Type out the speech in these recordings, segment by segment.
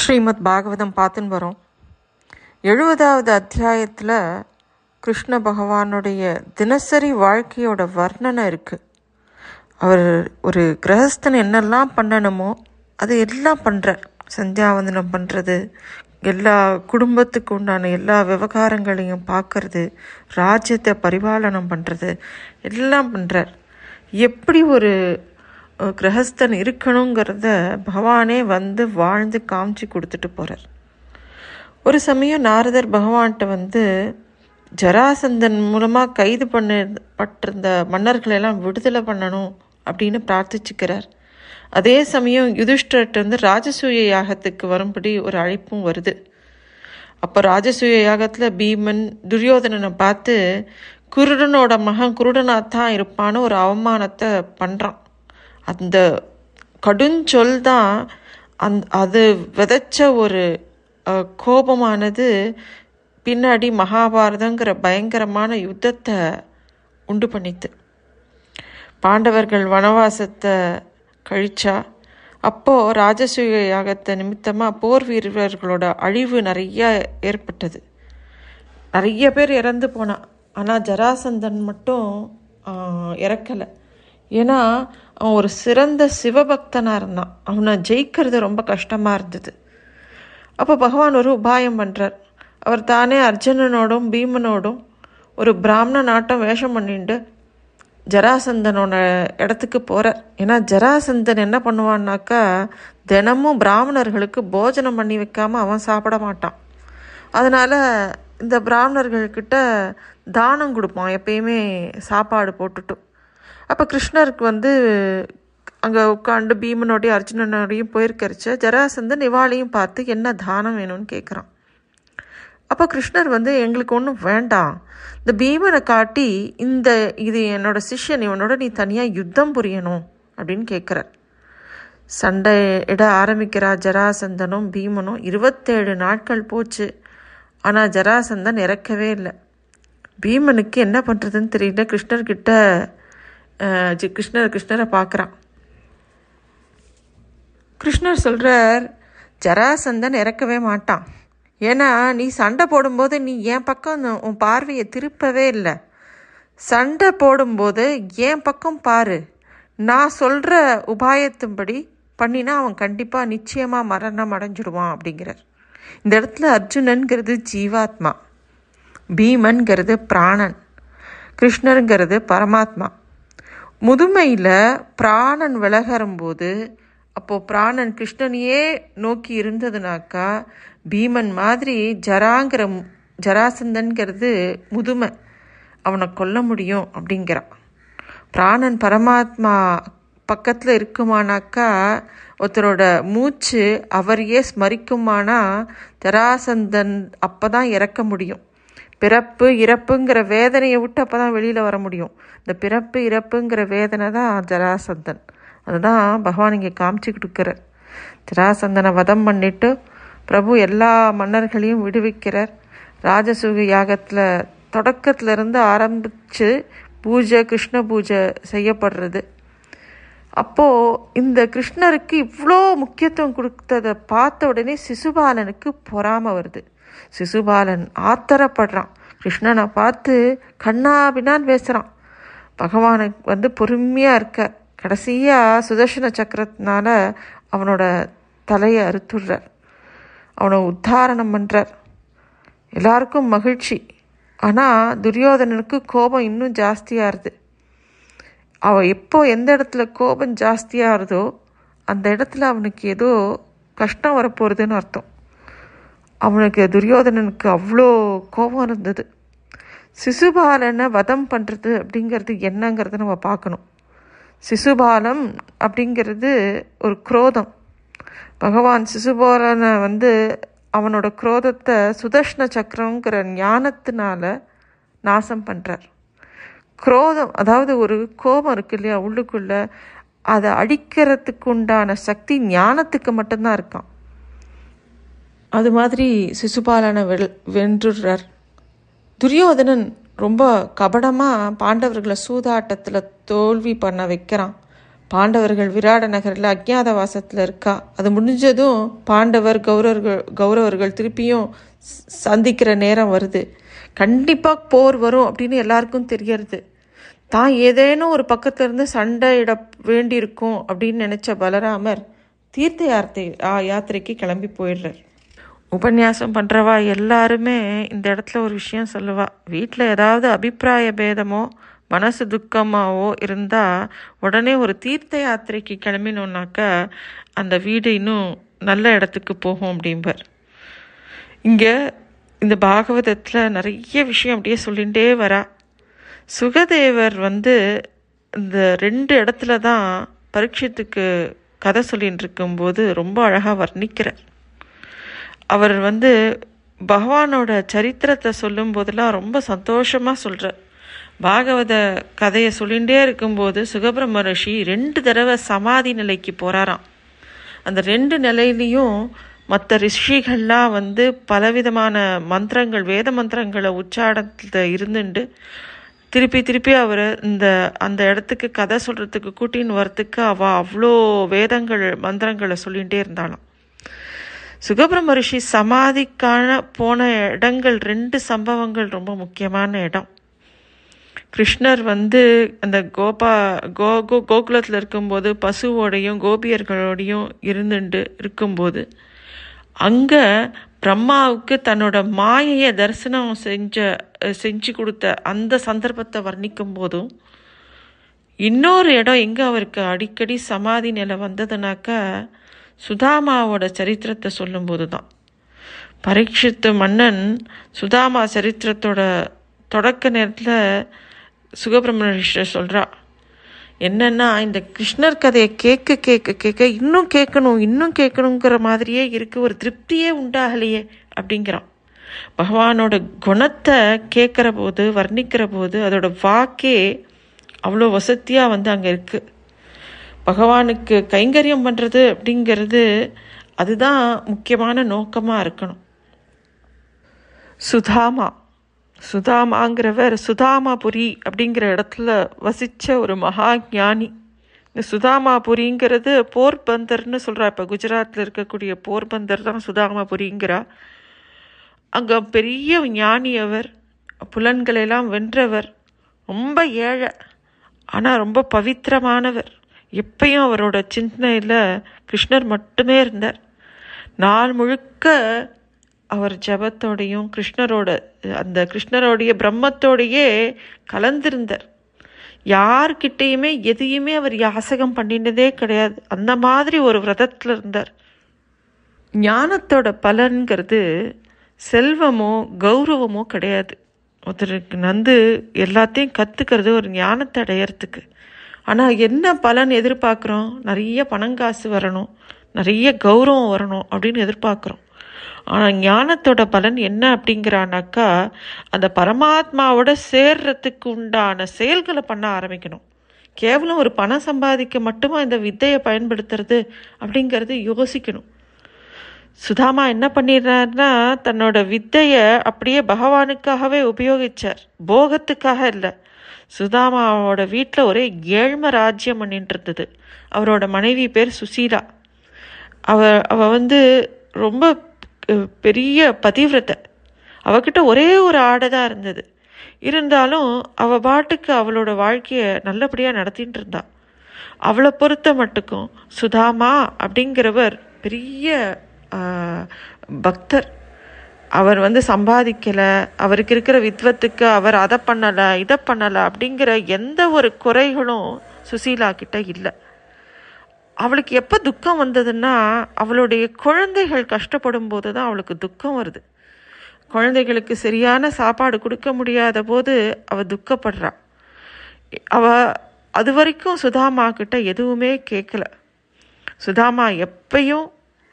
ஸ்ரீமத் பாகவதம் பார்த்துன்னு வரோம். எழுபதாவது அத்தியாயத்தில் கிருஷ்ண பகவானுடைய தினசரி வாழ்க்கையோட வர்ணனை இருக்குது அவர் ஒரு கிரகஸ்தன் என்னெல்லாம் பண்ணணுமோ அது எல்லாம் பண்ணுறார் சந்தியாவந்தனம் பண்ணுறது எல்லா குடும்பத்துக்கு உண்டான எல்லா விவகாரங்களையும் பார்க்கறது ராஜ்யத்தை பரிபாலனம் பண்ணுறது எல்லாம் பண்ணுறார் எப்படி ஒரு கிரகஸ்தன் இருக்கணுங்கிறத பகவானே வந்து வாழ்ந்து காமிச்சு கொடுத்துட்டு போகிறார் ஒரு சமயம் நாரதர் பகவான்கிட்ட வந்து ஜராசந்தன் மூலமாக கைது பண்ணப்பட்டிருந்த பட்டிருந்த எல்லாம் விடுதலை பண்ணணும் அப்படின்னு பிரார்த்திச்சுக்கிறார். அதே சமயம் யுதிஷ்டர்கிட்ட வந்து ராஜசூய யாகத்துக்கு வரும்படி ஒரு அழைப்பும் வருது. அப்போ ராஜசூய யாகத்தில் பீமன் துரியோதனனை பார்த்து குருடனோட மகன் குருடனாக தான் இருப்பான்னு ஒரு அவமானத்தை பண்ணுறான் அந்த கடுஞ்சொல் தான் அந் அது விதைச்ச ஒரு கோபமானது பின்னாடி மகாபாரதங்கிற பயங்கரமான யுத்தத்தை உண்டு பண்ணித்து. பாண்டவர்கள் வனவாசத்தை கழிச்சா அப்போது ராஜசூய யாகத்தை நிமித்தமாக போர் வீரர்களோட அழிவு நிறையா ஏற்பட்டது. நிறைய பேர் இறந்து போனான் ஆனால் ஜராசந்தன் மட்டும் இறக்கலை. ஏன்னா அவன் ஒரு சிறந்த சிவபக்தனாக இருந்தான் அவனை ஜெயிக்கிறது ரொம்ப கஷ்டமாக இருந்தது. அப்போ பகவான் ஒரு உபாயம் பண்ணுறார் அவர் தானே அர்ஜுனனோடும் பீமனோடும் ஒரு பிராமண நாட்டம் வேஷம் பண்ணிட்டு ஜராசந்தனோட இடத்துக்கு போகிறார் ஏன்னா ஜராசந்தன் என்ன பண்ணுவான்னாக்கா தினமும் பிராமணர்களுக்கு போஜனம் பண்ணி வைக்காமல் அவன் சாப்பிட மாட்டான். அதனால் இந்த பிராமணர்கள்கிட்ட தானம் கொடுப்பான் எப்பயுமே சாப்பாடு போட்டுட்டு. அப்போ கிருஷ்ணருக்கு வந்து அங்கே உட்காந்து பீமனோடையும் அர்ஜுனனோடையும் போயிருக்கரிச்ச ஜராசந்து இவாளையும் பார்த்து என்ன தானம் வேணும்னு கேட்குறான் அப்போ கிருஷ்ணர் வந்து எங்களுக்கு ஒன்றும் வேண்டாம். இந்த பீமனை காட்டி இந்த இது என்னோட சிஷ்யன் இவனோட நீ தனியாக யுத்தம் புரியணும் அப்படின்னு கேட்குறார் சண்டை இட ஆரம்பிக்கிறா ஜராசந்தனும் பீமனும். இருபத்தேழு நாட்கள் போச்சு. ஆனால் ஜராசந்தன் இறக்கவே இல்லை. பீமனுக்கு என்ன பண்ணுறதுன்னு தெரியல. கிருஷ்ணர்கிட்ட கிருஷ்ணர் கிருஷ்ணரை பார்க்குறான். கிருஷ்ணர் சொல்கிறார் ஜராசந்தன் இறக்கவே மாட்டான். ஏன்னா நீ சண்டை போடும்போது நீ என் பக்கம் உன் பார்வையை திருப்பவே இல்லை. சண்டை போடும்போது என் பக்கம் பாரு. நான் சொல்கிற உபாயத்தின்படி பண்ணினா அவன் கண்டிப்பாக நிச்சயமாக மரணம் அடைஞ்சிடுவான் அப்படிங்கிறார். இந்த இடத்துல அர்ஜுனன்கிறது ஜீவாத்மா. பீமன்கிறது பிராணன். கிருஷ்ணருங்கிறது பரமாத்மா. முதுமையில் பிராணன் விலகறும்போது அப்போது பிராணன் கிருஷ்ணனையே நோக்கி இருந்ததுனாக்கா பீமன் மாதிரி ஜராங்கிற ஜராசந்தன்கிறது முதுமை. அவனை கொல்ல முடியும் அப்படிங்கிறான். பிராணன் பரமாத்மா பக்கத்தில் இருக்குமானாக்கா ஒருத்தரோட மூச்சு அவரையே ஸ்மரிக்குமானா ஜராசந்தன் அப்போ தான் இறக்க முடியும். பிறப்பு இறப்புங்கிற வேதனையை விட்டு அப்போ தான் வெளியில் வர முடியும். இந்த பிறப்பு இறப்புங்கிற வேதனை தான் ஜராசந்தன். அதுதான் பகவான் இங்கே காமிச்சு கொடுக்குறார் ஜராசந்தனை வதம் பண்ணிட்டு பிரபு எல்லா மன்னர்களையும் விடுவிக்கிறார். ராஜசூக யாகத்தில் தொடக்கத்துல இருந்து ஆரம்பித்து பூஜை கிருஷ்ண பூஜை செய்யப்படுறது. அப்போது இந்த கிருஷ்ணருக்கு இவ்வளோ முக்கியத்துவம் கொடுத்ததை பார்த்த உடனே சிசுபாலனுக்கு பொறாமல் வருது. சிசுபாலன் ஆத்திரப்படுறான். கிருஷ்ணனை பார்த்து கண்ணாபின்னான்னு பேசுகிறான் பகவானுக்கு வந்து பொறுமையாக இருக்க. கடைசியாக சுதர்ஷன சக்கரத்தினால அவனோட தலையை அறுத்துடுறார். அவனை உத்தாரணம் பண்ணுறார் எல்லாருக்கும் மகிழ்ச்சி. ஆனால் துரியோதனனுக்கு கோபம் இன்னும் ஜாஸ்தியாகுது அவன் எப்போ எந்த இடத்துல கோபம் ஜாஸ்தியாகிறதோ அந்த இடத்துல அவனுக்கு ஏதோ கஷ்டம் வரப்போகிறதுன்னு அர்த்தம். அவனுக்கு துரியோதனனுக்கு அவ்வளோ கோபம் இருந்தது. சிசுபாலனை வதம் பண்ணுறது அப்படிங்கிறது என்னங்கிறத நம்ம பார்க்கணும். சிசுபாலம் அப்படிங்கிறது ஒரு குரோதம். பகவான் சிசுபாலனை வந்து அவனோட குரோதத்தை சுதர்ஷ்ண சக்கரங்கிற ஞானத்தினால நாசம் பண்ணுறார் குரோதம் அதாவது ஒரு கோபம் இருக்கு இல்லையா உள்ளுக்குள்ளே அதை அழிக்கிறதுக்கு உண்டான சக்தி ஞானத்துக்கு மட்டும்தான் இருக்கான். அது மாதிரி சிசுபாலனை வெல் வென்றுடுறார் துரியோதனன் ரொம்ப கபடமாக பாண்டவர்களை சூதாட்டத்தில் தோல்வி பண்ண வைக்கிறான். பாண்டவர்கள் விராட நகரில் அஜ்ஞாதவாசத்தில் இருக்கா. அது முடிஞ்சதும் பாண்டவர் கௌரவர்கள் கௌரவர்கள் திருப்பியும் சந்திக்கிற நேரம் வருது. கண்டிப்பாக போர் வரும் அப்படின்னு எல்லாருக்கும் தெரியறது. தான் ஏதேனும் ஒரு பக்கத்திலிருந்து இருந்து வேண்டியிருக்கும் அப்படின்னு நினச்ச பலராமர் தீர்த்த யாத்திரை ஆ- யாத்திரைக்கு கிளம்பி போயிடுறார். உபன்யாசம் பண்ணுறவா எல்லாருமே இந்த இடத்துல ஒரு விஷயம் சொல்லுவா. வீட்டில் ஏதாவது அபிப்பிராய பேதமோ மனசு துக்கமாவோ இருந்தால் உடனே ஒரு தீர்த்த யாத்திரைக்கு கிளம்பினோன்னாக்கா அந்த வீடு இன்னும் நல்ல இடத்துக்கு போகும் அப்படிம்பார். இங்கே இந்த பாகவதத்தில் நிறைய விஷயம் அப்படியே சொல்லிகிட்டே வரா. சுகதேவர் வந்து இந்த ரெண்டு இடத்துல தான் பரீட்சத்துக்கு கதை சொல்லின்னு இருக்கும்போது ரொம்ப அழகாக வர்ணிக்கிறார். அவர் வந்து பகவானோட சரித்திரத்தை சொல்லும் போதெல்லாம் ரொம்ப சந்தோஷமாக சொல்கிறார் பாகவத கதையை சொல்லிகிட்டே இருக்கும்போது சுகபிரம்ம ரிஷி ரெண்டு தடவை சமாதி நிலைக்கு போகிறாராம் அந்த ரெண்டு நிலையிலையும் மற்ற ரிஷிகள்லாம் வந்து பலவிதமான மந்திரங்கள் வேத மந்திரங்களை உச்சாடத்தில் இருந்துண்டு திருப்பி திருப்பி அவர் இந்த அந்த இடத்துக்கு கதை சொல்கிறதுக்கு கூட்டின்னு வரத்துக்கு அவள் அவ்வளோ வேதங்கள் மந்திரங்களை சொல்லிகிட்டே இருந்தாளாம். சுகபிரம்ம ரிஷி சமாதிக்கான போன இடங்கள் ரெண்டு சம்பவங்கள் ரொம்ப முக்கியமான இடம். கிருஷ்ணர் வந்து அந்த கோபா கோ கோ கோகுலத்தில் இருக்கும்போது பசுவோடையும் கோபியர்களோடையும் இருந்துட்டு இருக்கும்போது அங்கே பிரம்மாவுக்கு தன்னோட மாயையை தரிசனம் செஞ்ச செஞ்சு கொடுத்த அந்த சந்தர்ப்பத்தை வர்ணிக்கும் போதும் இன்னொரு இடம் எங்கே அவருக்கு அடிக்கடி சமாதி நிலை வந்ததுனாக்கா சுதாமாவோட சரித்திரத்தை சொல்லும்போது தான் பரீட்சித்து மன்னன் சுதாமா சரித்திரத்தோட தொடக்க நேரத்தில் சுகபிரமணேஸ்வர் சொல்கிறா என்னன்னா இந்த கிருஷ்ணர் கதையை கேட்க கேட்க கேட்க இன்னும் கேட்கணும் இன்னும் கேட்கணுங்கிற மாதிரியே இருக்கு ஒரு திருப்தியே உண்டாகலையே அப்படிங்கிறான். பகவானோட குணத்தை கேட்குற போது வர்ணிக்கிற போது அதோட வாக்கே அவ்வளோ வசதியாக வந்து அங்கே இருக்குது பகவானுக்கு கைங்கரியம் பண்ணுறது அப்படிங்கிறது அதுதான் முக்கியமான நோக்கமாக இருக்கணும். சுதாமா. சுதாமாங்கிறவர் சுதாமாபுரி அப்படிங்கிற இடத்துல வசித்த ஒரு மகா ஞானி. இந்த சுதாமாபுரிங்கிறது போர்பந்தர்னு சொல்கிறா இப்போ குஜராத்தில் இருக்கக்கூடிய போர்பந்தர் தான் சுதாமாபுரிங்கிறா. அங்கே பெரிய ஞானி அவர் புலன்களெல்லாம் வென்றவர் ரொம்ப ஏழை ஆனால் ரொம்ப பவித்திரமானவர். எப்பயும் அவரோட சிந்தனையில் கிருஷ்ணர் மட்டுமே இருந்தார். நாள் முழுக்க அவர் ஜபத்தோடையும் கிருஷ்ணரோட அந்த கிருஷ்ணரோடைய பிரம்மத்தோடையே கலந்திருந்தார். யார்கிட்டேயுமே எதையுமே அவர் யாசகம் பண்ணினதே கிடையாது. அந்த மாதிரி ஒரு விரதத்தில் இருந்தார். ஞானத்தோட பலன்கிறது செல்வமோ கௌரவமோ கிடையாது. ஒருத்தருக்கு வந்து எல்லாத்தையும் கற்றுக்கிறது ஒரு ஞானத்தை அடையறதுக்கு. ஆனால் என்ன பலன் எதிர்பார்க்குறோம்? நிறைய பணங்காசு வரணும். நிறைய கௌரவம் வரணும் அப்படின்னு எதிர்பார்க்குறோம். ஆனால் ஞானத்தோட பலன் என்ன அப்படிங்கிறானாக்கா அந்த பரமாத்மாவோட சேர்றதுக்கு உண்டான செயல்களை பண்ண ஆரம்பிக்கணும். கேவலம் ஒரு பணம் சம்பாதிக்க மட்டுமா இந்த வித்தையை பயன்படுத்துறது அப்படிங்கிறது யோசிக்கணும். சுதாமா என்ன பண்ணிடுறாருன்னா தன்னோட வித்தையை அப்படியே பகவானுக்காகவே உபயோகிச்சார். போகத்துக்காக இல்லை. சுதாமாவோட வீட்டில் ஒரே ஏழ்ம ராஜ்யம் பண்ணிட்டு இருந்தது அவரோட மனைவி பேர் சுசீலா. அவ அவ வந்து ரொம்ப பெரிய பதிவிரத்தை அவகிட்ட ஒரே ஒரு ஆடை தான் இருந்தது. இருந்தாலும் அவ பாட்டுக்கு அவளோட வாழ்க்கையை நல்லபடியாக நடத்திட்டு இருந்தா. அவளை பொறுத்த மட்டுக்கும் சுதாமா அப்படிங்கிறவர் பெரிய பக்தர். அவர் வந்து சம்பாதிக்கலை அவருக்கு இருக்கிற வித்வத்துக்கு அவர் அதை பண்ணலை இதை பண்ணலை அப்படிங்கிற எந்த ஒரு குறைகளும் சுசீலா கிட்ட இல்லை. அவளுக்கு எப்போ துக்கம் வந்ததுன்னா அவளுடைய குழந்தைகள் கஷ்டப்படும் போது தான் அவளுக்கு துக்கம் வருது. குழந்தைகளுக்கு சரியான சாப்பாடு கொடுக்க முடியாத போது அவள் துக்கப்படுறா. அவ அது வரைக்கும் சுதாமா கிட்ட எதுவுமே கேட்கல சுதாமா எப்பயும்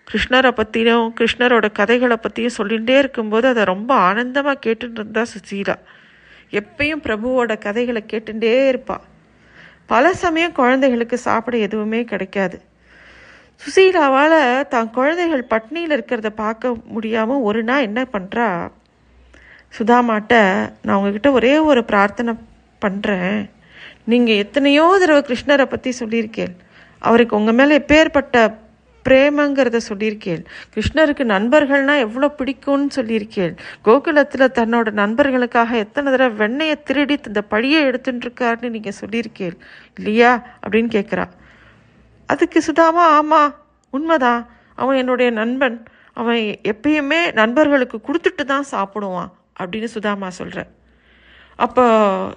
கிருஷ்ணரை பற்றியும் கிருஷ்ணரோட கதைகளை பற்றியும் சொல்லிகிட்டே இருக்கும்போது அதை ரொம்ப ஆனந்தமாக கேட்டுட்டு இருந்தா சுசீலா. எப்பயும் பிரபுவோட கதைகளை கேட்டுட்டே இருப்பா. பல சமயம் குழந்தைகளுக்கு சாப்பிட எதுவுமே கிடைக்காது. சுசீலாவால் தான் குழந்தைகள் பட்னியில் இருக்கிறத பார்க்க முடியாமல் ஒரு நாள் என்ன பண்ணுறா சுதாமாட்ட நான் உங்ககிட்ட ஒரே ஒரு பிரார்த்தனை பண்ணுறேன் நீங்கள் எத்தனையோ தடவை கிருஷ்ணரை பற்றி சொல்லியிருக்கேன். அவருக்கு உங்கள் மேலே எப்பேற்பட்ட பிரேமங்கிறத சொல்லியிருக்கேள். கிருஷ்ணருக்கு நண்பர்கள்னா எவ்வளோ பிடிக்கும்னு சொல்லியிருக்கேள். கோகுலத்தில் தன்னோட நண்பர்களுக்காக எத்தனை தடவை வெண்ணையை திருடி இந்த பழியை எடுத்துட்டு இருக்காருன்னு நீங்கள் சொல்லியிருக்கேள். இல்லையா? அப்படின்னு கேட்குறா அதுக்கு சுதாமா ஆமாம் உண்மைதான். அவன் என்னுடைய நண்பன். அவன் எப்பயுமே நண்பர்களுக்கு கொடுத்துட்டு தான் சாப்பிடுவான் அப்படின்னு சுதாமா சொல்கிற அப்போ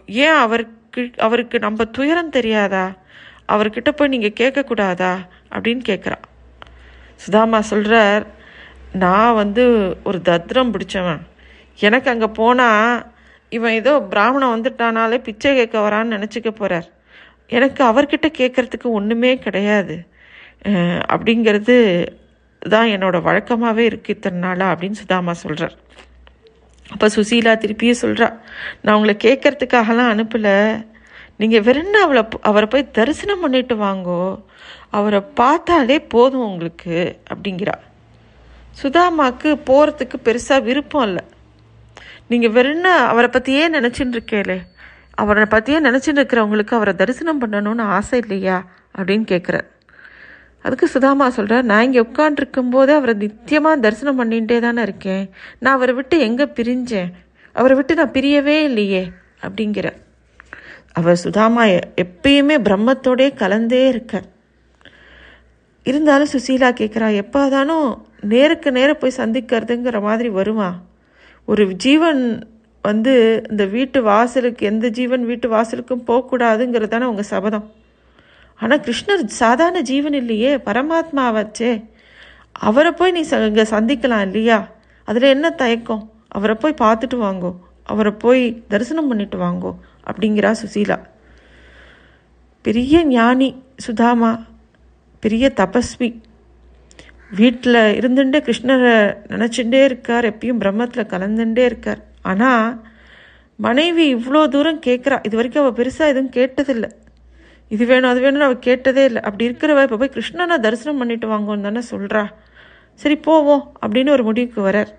ஏன் அவருக்கு அவருக்கு நம்ம துயரம் தெரியாதா? அவர்கிட்ட போய் நீங்கள் கேட்கக்கூடாதா? அப்படின்னு கேட்குறா சுதாமா சொல்கிறார் நான் வந்து ஒரு தத்ரம் பிடிச்சவன். எனக்கு அங்கே போனால் இவன் ஏதோ பிராமணன் வந்துட்டானாலே பிச்சை கேட்க வரான்னு நினச்சிக்க போகிறார் எனக்கு அவர்கிட்ட கேட்குறதுக்கு ஒன்றுமே கிடையாது. அப்படிங்கிறது தான் என்னோட வழக்கமாகவே இருக்குது இத்தனை நாளாக அப்படின்னு சுதாமா சொல்கிறார் அப்போ சுசீலா திருப்பியும் சொல்கிறா நான் உங்களை கேட்கறதுக்காகலாம் அனுப்பலை. நீங்கள் வெறும்னா அவளை அவரை போய் தரிசனம் பண்ணிட்டு வாங்கோ. அவரை பார்த்தாலே போதும் உங்களுக்கு அப்படிங்கிறா. சுதாமாக்கு போகிறதுக்கு பெருசாக விருப்பம் இல்லை. நீங்கள் வெறும்னா அவரை பற்றியே நினச்சின்னு இருக்கேலே அவரை பற்றியே நினச்சிட்டு இருக்கிறவங்களுக்கு அவரை தரிசனம் பண்ணணும்னு ஆசை இல்லையா? அப்படின்னு கேட்குறார் அதுக்கு சுதாமா சொல்கிறார் நான் இங்கே உட்காண்ட்ருக்கும்போது அவரை நித்தியமாக தரிசனம் பண்ணிகிட்டே தானே இருக்கேன். நான் அவரை விட்டு எங்கே பிரிஞ்சேன்? அவரை விட்டு நான் பிரியவே இல்லையே அப்படிங்கிறேன் அவர் சுதாமா எ- எப்பயுமே பிரம்மத்தோடே கலந்தே இருக்கார் இருந்தாலும் சுசீலா கேட்குறா எப்போதானும் நேருக்கு நேர போய் சந்திக்கிறதுங்கிற மாதிரி வருமா? ஒரு ஜீவன் வந்து இந்த வீட்டு வாசலுக்கு எந்த ஜீவன் வீட்டு வாசலுக்கும் போகக்கூடாதுங்கிறது தானே உங்கள் சபதம். ஆனால் கிருஷ்ணர் சாதாரண ஜீவன் இல்லையே பரமாத்மாவாச்சே அவரை போய் நீ ச- இங்கே சந்திக்கலாம் இல்லையா? அதில் என்ன தயக்கம்? அவரை போய் பார்த்துட்டு வாங்கோ. அவரை போய் தரிசனம் பண்ணிட்டு வாங்கோ. அப்படிங்கிறா சுசீலா. பெரிய ஞானி சுதாமா பெரிய தபஸ்வி. வீட்டில் இருந்துட்டே கிருஷ்ணரை நினச்சிட்டே இருக்கார் எப்பயும் பிரம்மத்தில் கலந்துட்டே இருக்கார். ஆனால் மனைவி இவ்வளோ தூரம் கேட்குறா. இது வரைக்கும் அவள் பெருசாக எதுவும் கேட்டதில்லை. இது வேணும் அது வேணும்னு அவள் கேட்டதே இல்லை. அப்படி இருக்கிறவ இப்போ போய் கிருஷ்ணனை தரிசனம் பண்ணிட்டு வாங்கன்னு தானே சொல்கிறா சரி போவோம் அப்படின்னு ஒரு முடிவுக்கு வரார்.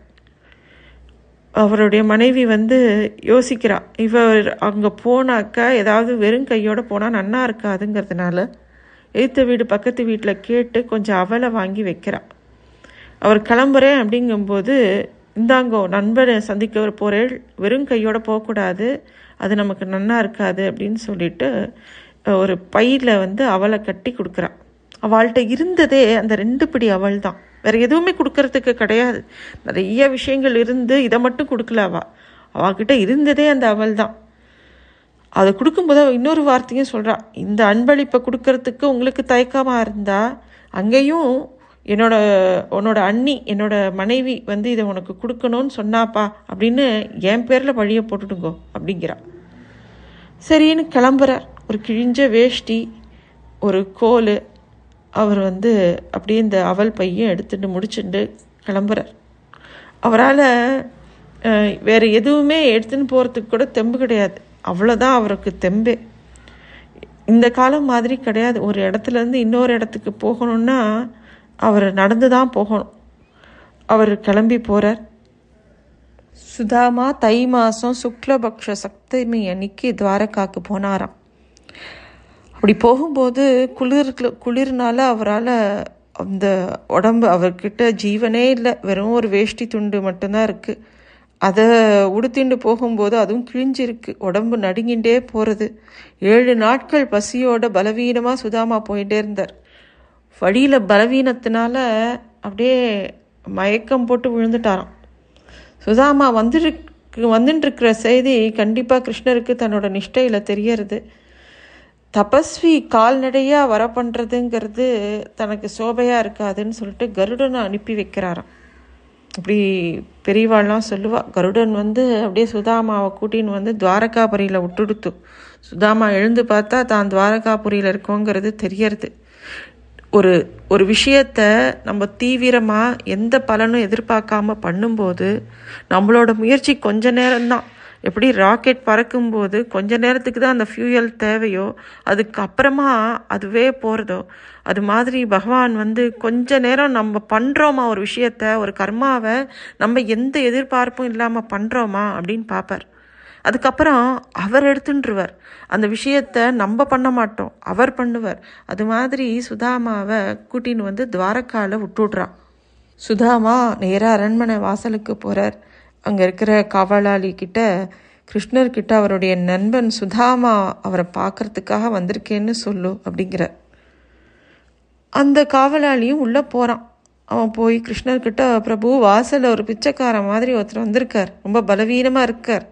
அவருடைய மனைவி வந்து யோசிக்கிறா இவர் அங்கே போனாக்கா ஏதாவது வெறும் கையோடு போனால் நன்னா இருக்காதுங்கிறதுனால எய்த்த வீடு பக்கத்து வீட்டில் கேட்டு கொஞ்சம் அவலை வாங்கி வைக்கிறா. அவர் கிளம்புறேன் அப்படிங்கும்போது இந்தாங்கோ நண்பரை சந்திக்க போரேள் வெறும் கையோடு போகக்கூடாது அது நமக்கு நன்னா இருக்காது அப்படின்னு சொல்லிட்டு ஒரு பையில் வந்து அவளை கட்டி கொடுக்குறான் அவள்கிட்ட இருந்ததே அந்த ரெண்டு பிடி அவள் தான் வேறு எதுவுமே கொடுக்கறதுக்கு கிடையாது. நிறைய விஷயங்கள் இருந்து இதை மட்டும் கொடுக்கல அவ. அவகிட்ட இருந்ததே அந்த அவள் தான். அதை கொடுக்கும்போது அவள் இன்னொரு வார்த்தையும் சொல்றா இந்த அன்பளிப்பை கொடுக்கறதுக்கு உங்களுக்கு தயக்கமாக இருந்தா அங்கேயும் என்னோட உன்னோட அண்ணி என்னோட மனைவி வந்து இதை உனக்கு கொடுக்கணும்னு சொன்னாப்பா அப்படின்னு என் பேரில் வழியை போட்டுடுங்கோ அப்படிங்கிறா. சரின்னு கிளம்புற ஒரு கிழிஞ்ச வேஷ்டி ஒரு கோல் அவர் வந்து அப்படியே இந்த அவல் பையன் எடுத்துட்டு முடிச்சுட்டு கிளம்புறார். அவரால் வேறு எதுவுமே எடுத்துன்னு போகிறதுக்கு கூட தெம்பு கிடையாது. அவ்வளோதான் அவருக்கு தெம்பே. இந்த காலம் மாதிரி கிடையாது. ஒரு இடத்துலேருந்து இன்னொரு இடத்துக்கு போகணும்னா அவர் நடந்து தான் போகணும். அவர் கிளம்பி போகிறார் சுதாமா தை மாதம் சுக்லபக்ஷ சப்தமி அன்னைக்கு துவாரக்காக்கு போனாராம். அப்படி போகும்போது குளிர் குளிர்னால அவரால் அந்த உடம்பு அவர்கிட்ட ஜீவனே இல்லை. வெறும் ஒரு வேஷ்டி துண்டு மட்டும்தான் இருக்குது அதை உடுத்திண்டு போகும்போது அதுவும் கிழிஞ்சிருக்கு. உடம்பு நடுங்கிண்டே போகிறது ஏழு நாட்கள் பசியோட பலவீனமாக சுதாமா போயிட்டே இருந்தார். வழியில் பலவீனத்தினால அப்படியே மயக்கம் போட்டு விழுந்துட்டாராம். சுதாமா வந்துருக்கு வந்துட்டுருக்கிற செய்தி கண்டிப்பாக கிருஷ்ணருக்கு தன்னோட நிஷ்டையில் தெரியறது. தபஸ்வி கால்நடையாக வர பண்ணுறதுங்கிறது தனக்கு சோபையாக இருக்காதுன்னு சொல்லிட்டு கருடனை அனுப்பி வைக்கிறாராம். இப்படி பெரியவாள்லாம் சொல்லுவா கருடன் வந்து அப்படியே சுதாமாவை கூட்டின்னு வந்து துவாரகாபுரியில் விட்டுடுத்து. சுதாமா எழுந்து பார்த்தா தான் துவாரகாபுரியில் இருக்கோங்கிறது தெரியறது. ஒரு ஒரு விஷயத்த நம்ம தீவிரமாக எந்த பலனும் எதிர்பார்க்காம பண்ணும்போது நம்மளோட முயற்சி கொஞ்ச நேரம்தான். எப்படி ராக்கெட் பறக்கும்போது கொஞ்ச நேரத்துக்கு தான் அந்த ஃபியூயல் தேவையோ அதுக்கப்புறமா அதுவே போகிறதோ அது மாதிரி பகவான் வந்து கொஞ்ச நேரம் நம்ம பண்ணுறோமா ஒரு விஷயத்த ஒரு கர்மாவை நம்ம எந்த எதிர்பார்ப்பும் இல்லாமல் பண்ணுறோமா அப்படின்னு பார்ப்பார் அதுக்கப்புறம் அவர் எடுத்துன்றுவர். அந்த விஷயத்த நம்ம பண்ண மாட்டோம் அவர் பண்ணுவார். அது மாதிரி சுதாமாவை கூட்டின்னு வந்து துவாரக்காவில் விட்டுடுறான். சுதாமா நேராக அரண்மனை வாசலுக்கு போகிறார் அங்கே இருக்கிற காவலாளி கிட்ட கிருஷ்ணர்கிட்ட அவருடைய நண்பன் சுதாமா அவரை பார்க்கறதுக்காக வந்திருக்கேன்னு சொல்லு அப்படிங்கிறார் அந்த காவலாளியும் உள்ளே போகிறான் அவன் போய் கிருஷ்ணர்கிட்ட பிரபு வாசலில் ஒரு பிச்சைக்காரன் மாதிரி ஒருத்தர் வந்திருக்கார். ரொம்ப பலவீனமாக இருக்கார்.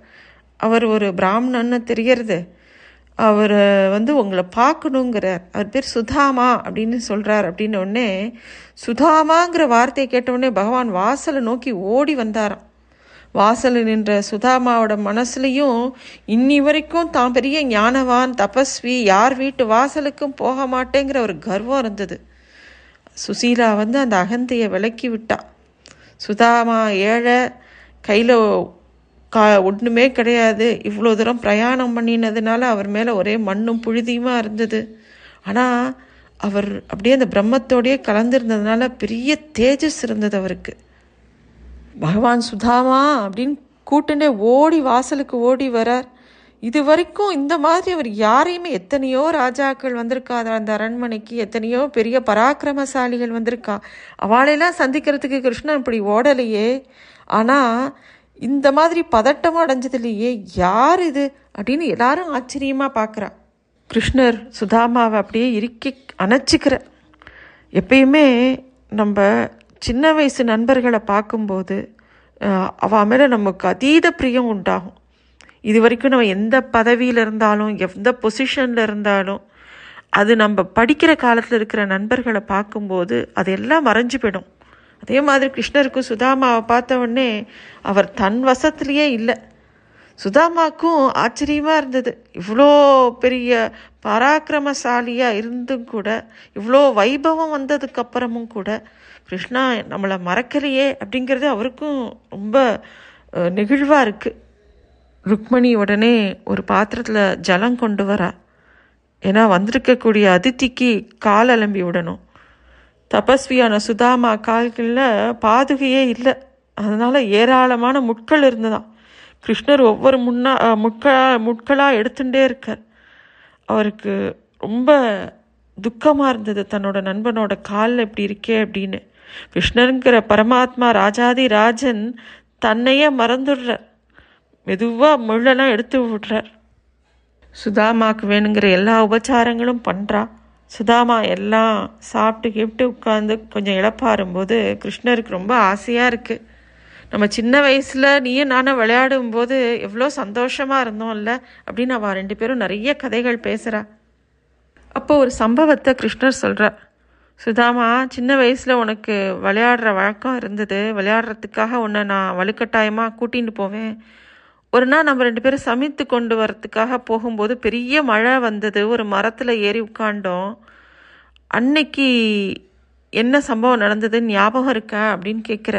அவர் ஒரு பிராமணன்னு தெரியறது. அவர் வந்து உங்களை பார்க்கணுங்கிறார் அவர் பேர் சுதாமா அப்படின்னு சொல்கிறார் அப்படின்னோடனே சுதாமாங்கிற வார்த்தையை கேட்ட உடனே பகவான் வாசலை நோக்கி ஓடி வந்தாராம். வாசலில் நின்ற சுதாமாவோட மனசுலையும் இன்னி வரைக்கும் தான் பெரிய ஞானவான் தபஸ்வி யார் வீட்டு வாசலுக்கும் போக மாட்டேங்கிற ஒரு கர்வம் இருந்தது. சுசீலா வந்து அந்த அகந்தையை விலக்கி விட்டா. சுதாமா ஏழை கையில் கா ஒன்றுமே கிடையாது. இவ்வளோ தூரம் பிரயாணம் பண்ணினதுனால அவர் மேலே ஒரே மண்ணும் புழுதியுமா இருந்தது. ஆனால் அவர் அப்படியே அந்த பிரம்மத்தோடையே கலந்துருந்ததுனால பெரிய தேஜஸ் இருந்தது அவருக்கு. பகவான் சுதாமா அப்படின்னு கூட்டுண்டே ஓடி வாசலுக்கு ஓடி வரார். இது வரைக்கும் இந்த மாதிரி அவர் யாரையுமே எத்தனையோ ராஜாக்கள் வந்திருக்கா அந்த அரண்மனைக்கு எத்தனையோ பெரிய பராக்கிரமசாலிகள் வந்திருக்கா? அவளையெல்லாம் சந்திக்கிறதுக்கு கிருஷ்ணன் இப்படி ஓடலையே. ஆனால் இந்த மாதிரி பதட்டமும் அடைஞ்சதுலையே யார் இது? அப்படின்னு எல்லாரும் ஆச்சரியமாக பார்க்குறா. கிருஷ்ணர் சுதாமாவை அப்படியே இறுக்கி அணைச்சிக்கிற எப்பயுமே நம்ம சின்ன வயசு நண்பர்களை பார்க்கும்போது அவள் மேலே நமக்கு அதீத பிரியம் உண்டாகும். இது வரைக்கும் நம்ம எந்த பதவியில் இருந்தாலும் எந்த பொசிஷனில் இருந்தாலும் அது நம்ம படிக்கிற காலத்தில் இருக்கிற நண்பர்களை பார்க்கும்போது அது எல்லாம் மறைஞ்சு போயிடும். அதே மாதிரி கிருஷ்ணருக்கும் சுதாமாவை பார்த்த உடனே அவர் தன் வசத்துலேயே இல்லை. சுதாமாக்கும் ஆச்சரியமாக இருந்தது. இவ்வளோ பெரிய பராக்கிரமசாலியாக இருந்தும் கூட இவ்வளோ வைபவம் வந்ததுக்கப்புறமும் கூட கிருஷ்ணா நம்மளை மறக்கலையே அப்படிங்கிறது அவருக்கும் ரொம்ப நெகிழ்வாக இருக்குது ருக்மணி உடனே ஒரு பாத்திரத்தில் ஜலம் கொண்டு வரா. ஏன்னா வந்திருக்கக்கூடிய அதித்திக்கு கால் அலம்பி விடணும். தபஸ்வியான சுதாமா கால்களில் பாதுகையே இல்லை. அதனால் ஏராளமான முட்கள் இருந்ததான் கிருஷ்ணர் ஒவ்வொரு முன்னா முட்களா முட்களாக எடுத்துட்டே இருக்கார். அவருக்கு ரொம்ப துக்கமாக இருந்தது தன்னோட நண்பனோட காலில் இப்படி இருக்கே அப்படின்னு. கிருஷ்ணருங்கிற பரமாத்மா ராஜாதி ராஜன் தன்னையே மறந்துடுறார் மெதுவாக முள்ளெல்லாம் எடுத்து விடுறார். சுதாமாக்கு வேணுங்கிற எல்லா உபச்சாரங்களும் பண்ணுறா சுதாமா எல்லாம் சாப்பிட்டு கிப்ட்டு உட்காந்து கொஞ்சம் இழப்பாரும்போது கிருஷ்ணருக்கு ரொம்ப ஆசையாக இருக்குது நம்ம சின்ன வயசில் நீயும் நானும் விளையாடும் போது எவ்வளோ சந்தோஷமாக இருந்தோம்ல அப்படின்னு அவள் ரெண்டு பேரும் நிறைய கதைகள் பேசுகிறா அப்போ ஒரு சம்பவத்தை கிருஷ்ணர் சொல்கிறார் சுதாமா சின்ன வயசில் உனக்கு விளையாடுற வழக்கம் இருந்தது. விளையாடுறதுக்காக உன்னை நான் வலுக்கட்டாயமாக கூட்டின்னு போவேன். ஒரு நாள் நம்ம ரெண்டு பேரும் சமைத்து கொண்டு வரத்துக்காக போகும்போது பெரிய மழை வந்தது. ஒரு மரத்தில் ஏறி உட்காண்டோம் அன்னைக்கு என்ன சம்பவம் நடந்ததுன்னு ஞாபகம் இருக்கா? அப்படின்னு கேட்குற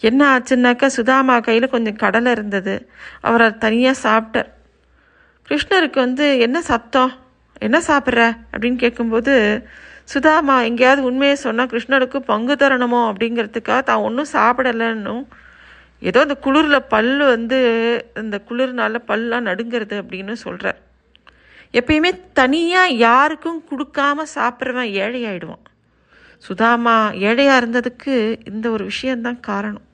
என்ன ஆச்சுன்னாக்கா சுதாமா கையில் கொஞ்சம் கடலை இருந்தது. அவர் அதை தனியாக சாப்பிட்டார். கிருஷ்ணருக்கு வந்து என்ன சத்தம்? என்ன சாப்பிட்ற? அப்படின்னு கேட்கும்போது சுதாமா எங்கேயாவது உண்மையை சொன்னால் கிருஷ்ணனுக்கு பங்கு தரணுமோ அப்படிங்கிறதுக்காக தான் ஒன்றும் சாப்பிடலைன்னும் ஏதோ இந்த குளிரில் பல் வந்து இந்த குளிர்னால பல்லாம் நடுங்கிறது அப்படின்னு சொல்கிறார் எப்பயுமே தனியாக யாருக்கும் கொடுக்காம சாப்பிட்றவன் ஏழையாயிடுவான். சுதாமா ஏழையாக இருந்ததுக்கு இந்த ஒரு விஷயந்தான் காரணம்.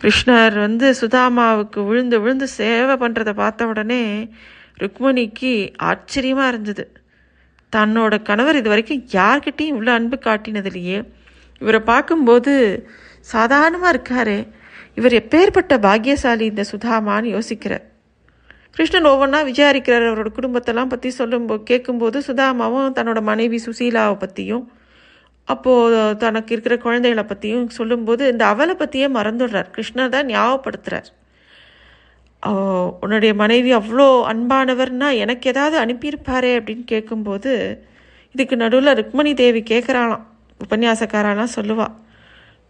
கிருஷ்ணர் வந்து சுதாமாவுக்கு விழுந்து விழுந்து சேவை பண்ணுறதை பார்த்த உடனே ருக்மணிக்கு ஆச்சரியமாக இருந்தது. தன்னோட கணவர் இது வரைக்கும் யார்கிட்டையும் இவ்வளோ அன்பு காட்டினதில்லையே இவரை பார்க்கும்போது சாதாரணமாக இருக்காரு. இவர் எப்பேற்பட்ட பாக்கியசாலி இந்த சுதாமான்னு யோசிக்கிறார். கிருஷ்ணன் ஒவ்வொன்றா விசாரிக்கிறார். அவரோட குடும்பத்தெல்லாம் பற்றி சொல்லும்போது கேட்கும்போது சுதாமாவும் தன்னோட மனைவி சுசீலாவை பற்றியும் அப்போது தனக்கு இருக்கிற குழந்தைகளை பற்றியும் சொல்லும்போது இந்த அவளை பற்றியே மறந்துடுறார். கிருஷ்ணர் தான் ஞாபகப்படுத்துகிறார் உன்னுடைய மனைவி அவ்வளோ அன்பானவர்னா எனக்கு ஏதாவது அனுப்பியிருப்பாரே அப்படின்னு கேட்கும்போது இதுக்கு நடுவில் ருக்மணி தேவி கேட்குறாளாம் உபன்யாசக்காரெல்லாம் சொல்லுவாள்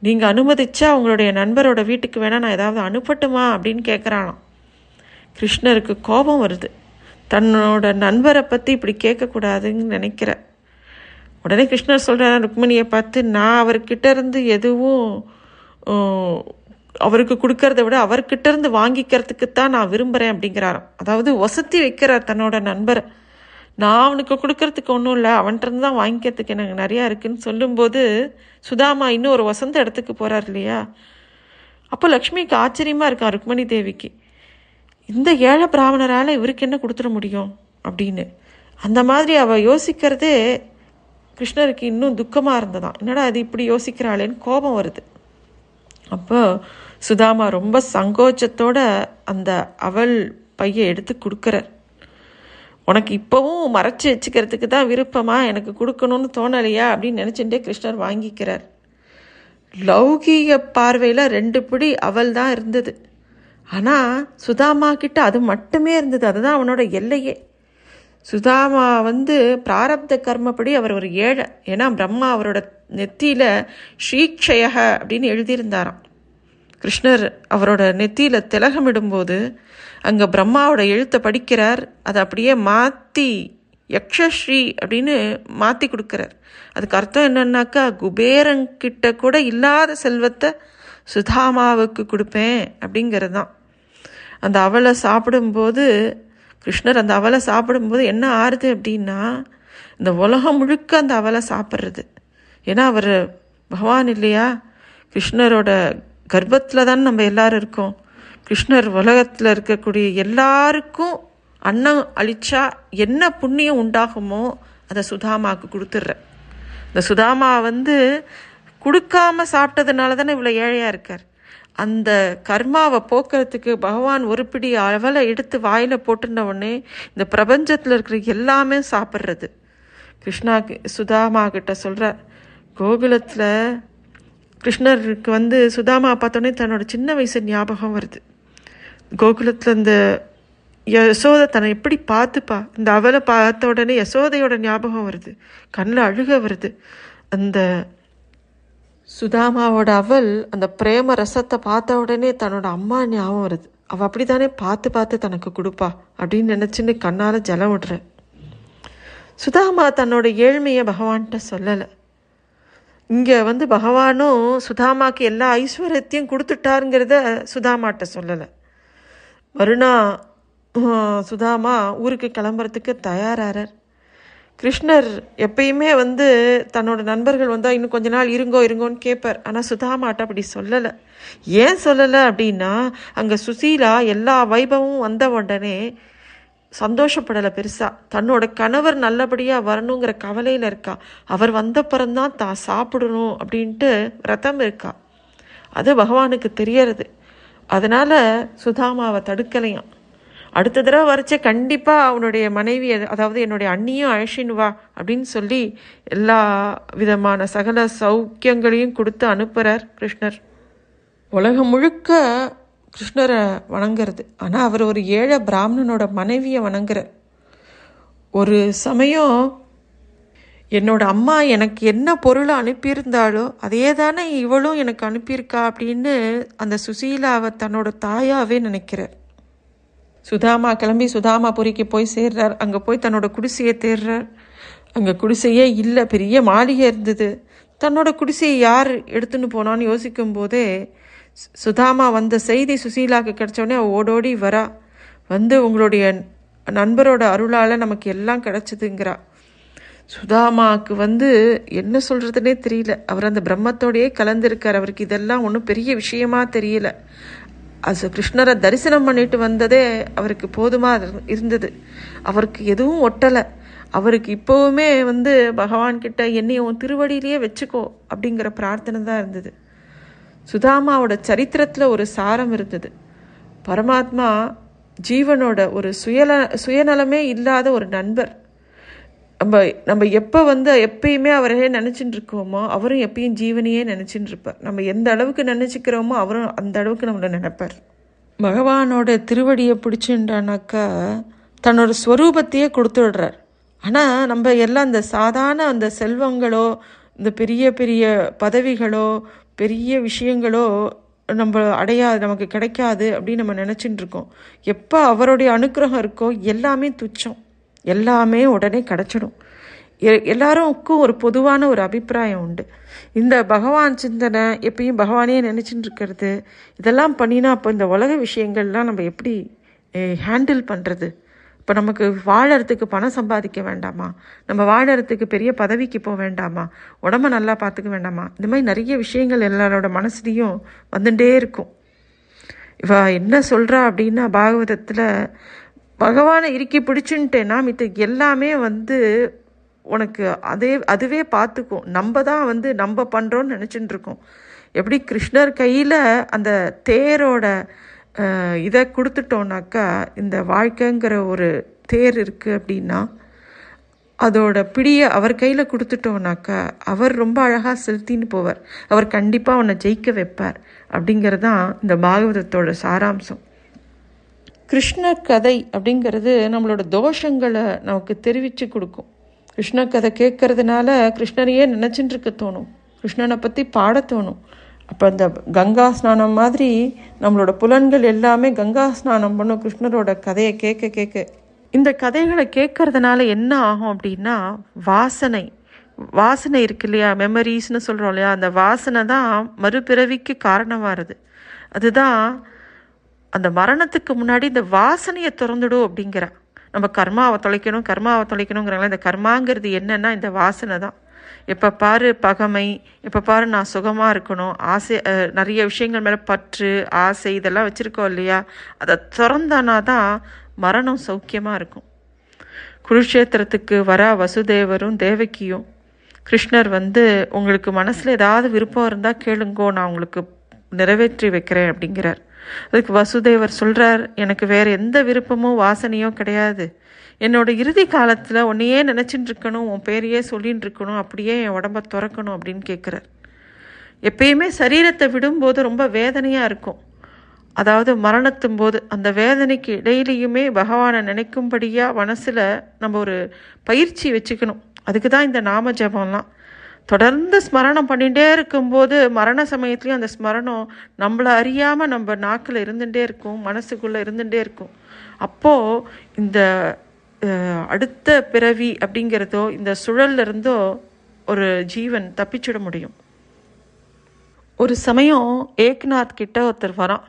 நீங்கள் அனுமதிச்சா உங்களுடைய நண்பரோட வீட்டுக்கு வேணால் நான் ஏதாவது அனுப்பட்டுமா? அப்படின்னு கேட்குறானாம் கிருஷ்ணருக்கு கோபம் வருது. தன்னோட நண்பரை பற்றி இப்படி கேட்கக்கூடாதுன்னு நினைக்கிற. உடனே கிருஷ்ணர் சொல்கிறார் ருக்மணியை பார்த்து நான் அவர்கிட்ட இருந்து எதுவும் அவருக்கு கொடுக்கறத விட அவர்கிட்ட இருந்து வாங்கிக்கிறதுக்கு தான் நான் விரும்புகிறேன் அப்படிங்கிறாராம். அதாவது வசதி வைக்கிறார் தன்னோட நண்பரை. நான் அவனுக்கு கொடுக்கறதுக்கு ஒன்றும் இல்லை அவன்கிட்ட இருந்து தான் வாங்கிக்கிறதுக்கு எனக்கு நிறையா இருக்குன்னு சொல்லும்போது சுதாமா இன்னும் ஒரு வசந்த இடத்துக்கு போகிறார் இல்லையா? அப்போ லக்ஷ்மிக்கு ஆச்சரியமாக இருக்கான் ருக்மணி தேவிக்கு. இந்த ஏழை பிராமணரால் இவருக்கு என்ன கொடுத்துட முடியும் அப்படின்னு. அந்த மாதிரி அவள் யோசிக்கிறதே கிருஷ்ணருக்கு இன்னும் துக்கமாக இருந்ததான் என்னடா அது இப்படி யோசிக்கிறாளேன்னு கோபம் வருது. அப்போ சுதாமா ரொம்ப சங்கோச்சத்தோட அந்த அவள் பையை எடுத்து கொடுக்குறார். உனக்கு இப்போவும் மறைச்சி வச்சுக்கிறதுக்கு தான் விருப்பமா? எனக்கு கொடுக்கணும்னு தோணலையா? அப்படின்னு நினச்சிட்டே கிருஷ்ணர் வாங்கிக்கிறார். லௌகீக பார்வையில் ரெண்டு பிடி அவள் தான் இருந்தது. ஆனால் சுதாமா கிட்ட அது மட்டுமே இருந்தது. அதுதான் அவனோட எல்லையே. சுதாமா வந்து பிராரப்த கர்மப்படி அவர் ஒரு ஏழை. ஏன்னா பிரம்மா அவரோட நெத்தியில் ஸ்ரீக்ஷயக அப்படின்னு எழுதியிருந்தாராம். கிருஷ்ணர் அவரோட நெத்தியில் திலகமிடும்போது அங்கே பிரம்மாவோட எழுத்தை படிக்கிறார். அதை அப்படியே மாற்றி யக்ஷஸ்ரீ அப்படின்னு மாற்றி கொடுக்குறார். அதுக்கு அர்த்தம் என்னன்னாக்கா குபேரங்கிட்ட கூட இல்லாத செல்வத்தை சுதாமாவுக்கு கொடுப்பேன் அப்படிங்கிறது தான் அந்த அவலை சாப்பிடும்போது கிருஷ்ணர் அந்த அவலை சாப்பிடும்போது என்ன ஆறுது அப்படின்னா இந்த உலகம் முழுக்க அந்த அவலை சாப்பிட்றது. ஏன்னா அவர் பகவான் இல்லையா? கிருஷ்ணரோட கர்ப்பத்தில் தான் நம்ம எல்லாரும் இருக்கோம். கிருஷ்ணர் உலகத்தில் இருக்கக்கூடிய எல்லாருக்கும் அன்னம் அழிச்சா என்ன புண்ணியம் உண்டாகுமோ அதை சுதாமாவுக்கு கொடுத்துட்ற இந்த சுதாமா வந்து கொடுக்காம சாப்பிட்டதுனால தானே இவ்வளோ ஏழையாக இருக்கார். அந்த கர்மாவை போக்குறதுக்கு பகவான் ஒரு பிடி அவலை எடுத்து வாயில் போட்டுன உடனே இந்த பிரபஞ்சத்தில் இருக்கிற எல்லாமே சாப்பிட்றது. கிருஷ்ணா சுதாமா கிட்ட சொல்கிற கோகுலத்தில் கிருஷ்ணருக்கு வந்து சுதாமா பார்த்தோன்னே தன்னோட சின்ன வயசு ஞாபகம் வருது. கோகுலத்தில் இந்த யசோதை தன்னை எப்படி பார்த்துப்பா? இந்த அவலை பார்த்த உடனே யசோதையோட ஞாபகம் வருது. கண்ணில் அழுக வருது. அந்த சுதாமாவோட அவள் அந்த பிரேம ரசத்தை பார்த்த உடனே தன்னோட அம்மா ஞாபகம் வருது. அவள் அப்படி தானே பார்த்து பார்த்து தனக்கு கொடுப்பா அப்படின்னு நினச்சின்னு கண்ணால் ஜலம் விடுற சுதாமா தன்னோட ஏழ்மையை பகவான்கிட்ட சொல்லலை. இங்கே வந்து பகவானும் சுதாமாக்கு எல்லா ஐஸ்வர்யத்தையும் கொடுத்துட்டாருங்கிறத சுதாமாட்ட சொல்லலை. மறுநா சுதாமா ஊருக்கு கிளம்புறதுக்கு தயாராகிறார் கிருஷ்ணர் எப்பயுமே வந்து தன்னோட நண்பர்கள் வந்தால் இன்னும் கொஞ்ச நாள் இருங்கோ இருங்கோன்னு கேட்பார் ஆனால் சுதாமாட்ட அப்படி சொல்லலை. ஏன் சொல்லலை அப்படின்னா அங்கே சுசீலா எல்லா வைபவமும் வந்த உடனே சந்தோஷப்படலை பெருசாக தன்னோட கணவர் நல்லபடியாக வரணுங்கிற கவலையில் இருக்கா. அவர் வந்தப்புறம்தான் தான் சாப்பிடணும் அப்படின்ட்டு ரதம் இருக்கா. அது பகவானுக்கு தெரியறது. அதனால் சுதாமாவை தடுக்கலையாம். அடுத்த தடவை வரைச்ச கண்டிப்பாக அவனுடைய மனைவி அதாவது என்னுடைய அண்ணியும் அழைச்சின்னு வா அப்படின்னு சொல்லி எல்லா விதமான சகல சௌக்கியங்களையும் கொடுத்து அனுப்புகிறார் கிருஷ்ணர். உலகம் முழுக்க கிருஷ்ணரை வணங்குறது. ஆனால் அவர் ஒரு ஏழை பிராமணனோட மனைவியை வணங்குறார். ஒரு சமயம் என்னோட அம்மா எனக்கு என்ன பொருளை அனுப்பியிருந்தாலோ அதே தானே இவளும் எனக்கு அனுப்பியிருக்கா அப்படின்னு அந்த சுசீலாவை தன்னோட தாயாவே நினைக்கிறார். சுதாமா கிளம்பி சுதாமாபுரிக்கு போய் சேர்றார். அங்கே போய் தன்னோட குடிசையை தேர்றார் அங்கே குடிசையே இல்லை பெரிய மாளிகை இருந்தது. தன்னோட குடிசையை யார் எடுத்துன்னு போனான்னு யோசிக்கும் போதே சுதாமா வந்த செய்தி சுசீலாவுக்கு கிடைச்சோடனே ஓடோடி வரா. வந்து உங்களுடைய நண்பரோட அருளால் நமக்கு எல்லாம் கிடச்சிதுங்கிறா. சுதாமாவுக்கு வந்து என்ன சொல்கிறதுனே தெரியல. அவர் அந்த பிரம்மத்தோடையே கலந்துருக்கார். அவருக்கு இதெல்லாம் ஒன்றும் பெரிய விஷயமா தெரியல. அது கிருஷ்ணரை தரிசனம் பண்ணிட்டு வந்ததே அவருக்கு போதுமாக இருந்தது. அவருக்கு எதுவும் ஒட்டலை. அவருக்கு இப்போவுமே வந்து பகவான்கிட்ட என்னையும் திருவடியிலேயே வச்சுக்கோ அப்படிங்கிற பிரார்த்தனை தான் இருந்தது. சுதாமாவோட சரித்திரத்தில் ஒரு சாரம் இருந்தது. பரமாத்மா ஜீவனோட ஒரு சுயல சுயநலமே இல்லாத ஒரு நண்பர். நம்ம நம்ம எப்போ வந்து எப்பயுமே அவரையே நினச்சிட்டு இருக்கோமோ அவரும் எப்பயும் ஜீவனையே நினச்சிட்டு இருப்பார் நம்ம எந்த அளவுக்கு நினச்சிக்கிறோமோ அவரும் அந்த அளவுக்கு நம்மளை நினைப்பார். பகவானோட திருவடியை பிடிச்சுட்டானாக்கா தன்னோட ஸ்வரூபத்தையே கொடுத்து விடுறார் ஆனால் நம்ம எல்லாம் அந்த சாதாரண அந்த செல்வங்களோ இந்த பெரிய பெரிய பதவிகளோ பெரிய விஷயங்களோ நம்ம அடையாது நமக்கு கிடைக்காது அப்படின்னு நம்ம நினச்சிட்டு இருக்கோம். எப்போ அவருடைய அனுக்கிரகம் இருக்கோ எல்லாமே துச்சம். எல்லாமே உடனே கிடச்சிடும். எ- எல்லாருக்கும் ஒரு பொதுவான ஒரு அபிப்பிராயம் உண்டு. இந்த பகவான் சிந்தனை எப்பயும் பகவானே நினச்சிட்டு இருக்கிறது இதெல்லாம் பண்ணினா அப்போ இந்த உலக விஷயங்கள்லாம் நம்ம எப்படி ஹேண்டில் பண்ணுறது இப்போ நமக்கு வாழறதுக்கு பணம் சம்பாதிக்க வேண்டாமா? நம்ம வாழறதுக்கு பெரிய பதவிக்கு போக வேண்டாமா? உடம்ப நல்லா பார்த்துக்க வேண்டாமா? இந்த மாதிரி நிறைய விஷயங்கள் எல்லாரோட மனசுலேயும் வந்துட்டே இருக்கும். இவ என்ன சொல்கிறா அப்படின்னா பாகவதத்தில் பகவானை இறுக்கி பிடிச்சுன்ட்டேன்னா மித்த எல்லாமே வந்து உனக்கு அதே அதுவே பார்த்துக்கும் நம்ம தான் வந்து நம்ம பண்ணுறோன்னு நினச்சிட்டு இருக்கோம். எப்படி கிருஷ்ணர் கையில் அந்த தேரோட இதை கொடுத்துட்டோன்னாக்கா இந்த வாழ்க்கைங்கிற ஒரு தேர் இருக்குது அப்படின்னா அதோட பிடியை அவர் கையில் கொடுத்துட்டோம்னாக்கா அவர் ரொம்ப அழகாக செலுத்தின்னு போவார். அவர் கண்டிப்பாக அவனை ஜெயிக்க வைப்பார் அப்படிங்கிறது தான் இந்த பாகவதத்தோட சாராம்சம். கிருஷ்ண கதை அப்படிங்கிறது நம்மளோட தோஷங்களை நமக்கு தெரிவித்து கொடுக்கும். கிருஷ்ண கதை கேட்கறதுனால கிருஷ்ணரையே நினச்சிட்டு இருக்க தோணும். கிருஷ்ணனை பற்றி பாட தோணும். அப்போ அந்த கங்கா ஸ்நானம் மாதிரி நம்மளோட புலன்கள் எல்லாமே கங்கா ஸ்நானம் பண்ணும் கிருஷ்ணரோட கதையை கேட்க கேட்க. இந்த கதைகளை கேட்கறதுனால என்ன ஆகும் அப்படின்னா வாசனை. வாசனை இருக்கு இல்லையா? மெமரிஸ்னு சொல்கிறோம் இல்லையா? அந்த வாசனை தான் மறுபிறவிக்கு காரணமாகிறது அதுதான் அந்த மரணத்துக்கு முன்னாடி இந்த வாசனையை திறந்துடும் அப்படிங்கிறா. நம்ம கர்மாவை தொலைக்கணும் கர்மாவை தொலைக்கணுங்கிறாங்களே இந்த கர்மாங்கிறது என்னன்னா இந்த வாசனை தான். எப்போ பாரு பகமை எப்போ பாரு நான் சுகமாக இருக்கணும் ஆசை நிறைய விஷயங்கள் மேலே பற்று ஆசை இதெல்லாம் வச்சுருக்கோம் இல்லையா? அதை திறந்தானா தான் மரணம் சௌக்கியமாக இருக்கும். குருஷேத்திரத்துக்கு வர வசுதேவரும் தேவகியும் கிருஷ்ணர் வந்து உங்களுக்கு மனசில் ஏதாவது விருப்பம் இருந்தால் கேளுங்கோ நான் உங்களுக்கு நிறைவேற்றி வைக்கிறேன் அப்படிங்கிறார். அதுக்கு வசுதேவர் சொல்கிறார் எனக்கு வேறு எந்த விருப்பமும் வாசனையோ கிடையாது. என்னோடய இறுதி காலத்தில் உன்னையே நினச்சிட்டு இருக்கணும் உன் பேரையே சொல்லின்னு இருக்கணும் அப்படியே என் உடம்ப திறக்கணும் அப்படின்னு கேட்குறார் எப்பயுமே சரீரத்தை விடும்போது ரொம்ப வேதனையாக இருக்கும். அதாவது மரணத்தும் போது அந்த வேதனைக்கு இடையிலையுமே பகவானை நினைக்கும்படியாக மனசில் நம்ம ஒரு பயிற்சி வச்சுக்கணும். அதுக்கு தான் இந்த நாம ஜபம்லாம். தொடர்ந்து ஸ்மரணம் பண்ணிகிட்டே இருக்கும்போது மரண சமயத்துலேயும் அந்த ஸ்மரணம் நம்மளை அறியாமல் நம்ம நாக்கில் இருந்துகிட்டே இருக்கும் மனசுக்குள்ளே இருந்துகிட்டே இருக்கும். அப்போது இந்த அடுத்த பிறவி அப்படிங்கிறதோ இந்த சுழல்ல இருந்தோ ஒரு ஜீவன் தப்பிச்சிட முடியும். ஒரு சமயம் ஏக்நாத் கிட்ட ஒருத்தர் வரான்.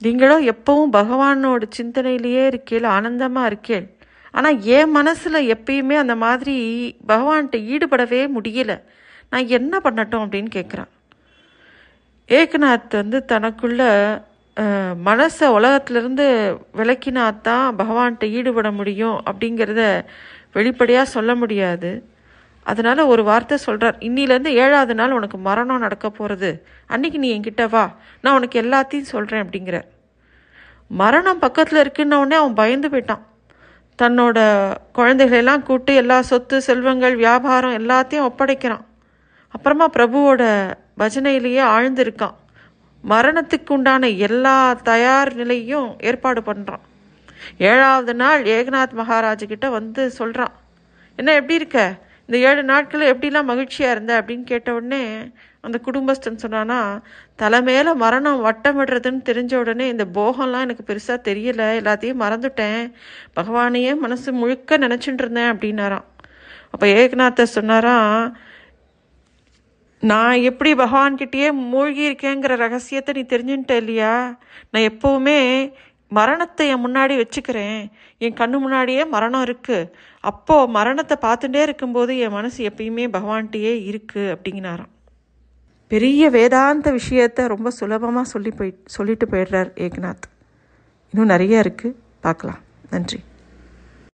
நீங்களும் எப்பவும் பகவானோட சிந்தனையிலேயே இருக்கேள் ஆனந்தமாக இருக்கேள். ஆனால் என் மனசில் எப்பயுமே அந்த மாதிரி பகவான்கிட்ட ஈடுபடவே முடியல. நான் என்ன பண்ணட்டும் அப்படின்னு கேட்குறான் ஏக்நாத் வந்து தனக்குள்ள மனசை உலகத்திலிருந்து விலக்கினாத்தான் பகவான்கிட்ட ஈடுபட முடியும் அப்படிங்கிறத வெளிப்படையாக சொல்ல முடியாது. அதனால் ஒரு வார்த்தை சொல்கிறார் இன்னிலேருந்து ஏழாவது நாள் உனக்கு மரணம் நடக்க போகிறது அன்னைக்கு நீ என்கிட்ட வா. நான் உனக்கு எல்லாத்தையும் சொல்கிறேன் அப்படிங்கிறார். மரணம் பக்கத்தில் இருக்குன்ன உடனே அவன் பயந்து போயிட்டான். தன்னோட குழந்தைகளெல்லாம் கூட்டு எல்லா சொத்து செல்வங்கள் வியாபாரம் எல்லாத்தையும் ஒப்படைக்கிறான். அப்புறமா பிரபுவோட பஜனையிலேயே ஆழ்ந்திருக்கான். மரணத்துக்கு உண்டான எல்லா தயார் நிலையும் ஏற்பாடு பண்ணுறான் ஏழாவது நாள் ஏகநாத் மகாராஜுக்கிட்ட வந்து சொல்கிறான் என்ன எப்படி இருக்க? இந்த ஏழு நாட்களில் எப்படிலாம் மகிழ்ச்சியாக இருந்த? அப்படின்னு கேட்ட உடனே அந்த குடும்பஸ்தன் சொன்னான்னா தலை மேலே மரணம் வட்டமிடுறதுன்னு தெரிஞ்ச உடனே இந்த போகம்லாம் எனக்கு பெருசாக தெரியல எல்லாத்தையும் மறந்துட்டேன். பகவானையே மனசு முழுக்க நினச்சிட்டு இருந்தேன் அப்படின்னாராம். அப்போ ஏகநாதர் சொன்னாராம் நான் எப்படி பகவான்கிட்டயே மூழ்கி இருக்கேங்கிற ரகசியத்தை நீ தெரிஞ்சுட்ட இல்லையா? நான் எப்போவுமே மரணத்தை என் முன்னாடி வச்சுக்கிறேன். என் கண்ணு முன்னாடியே மரணம் இருக்குது அப்போது மரணத்தை பார்த்துட்டே இருக்கும்போது என் மனசு எப்பயுமே பகவான்கிட்டயே இருக்குது அப்படிங்கினாராம் பெரிய வேதாந்த விஷயத்த ரொம்ப சுலபமாக சொல்லி போய் சொல்லிட்டு போயிடுறார் ஏக்நாத். இன்னும் நிறைய இருக்குது பார்க்கலாம். நன்றி.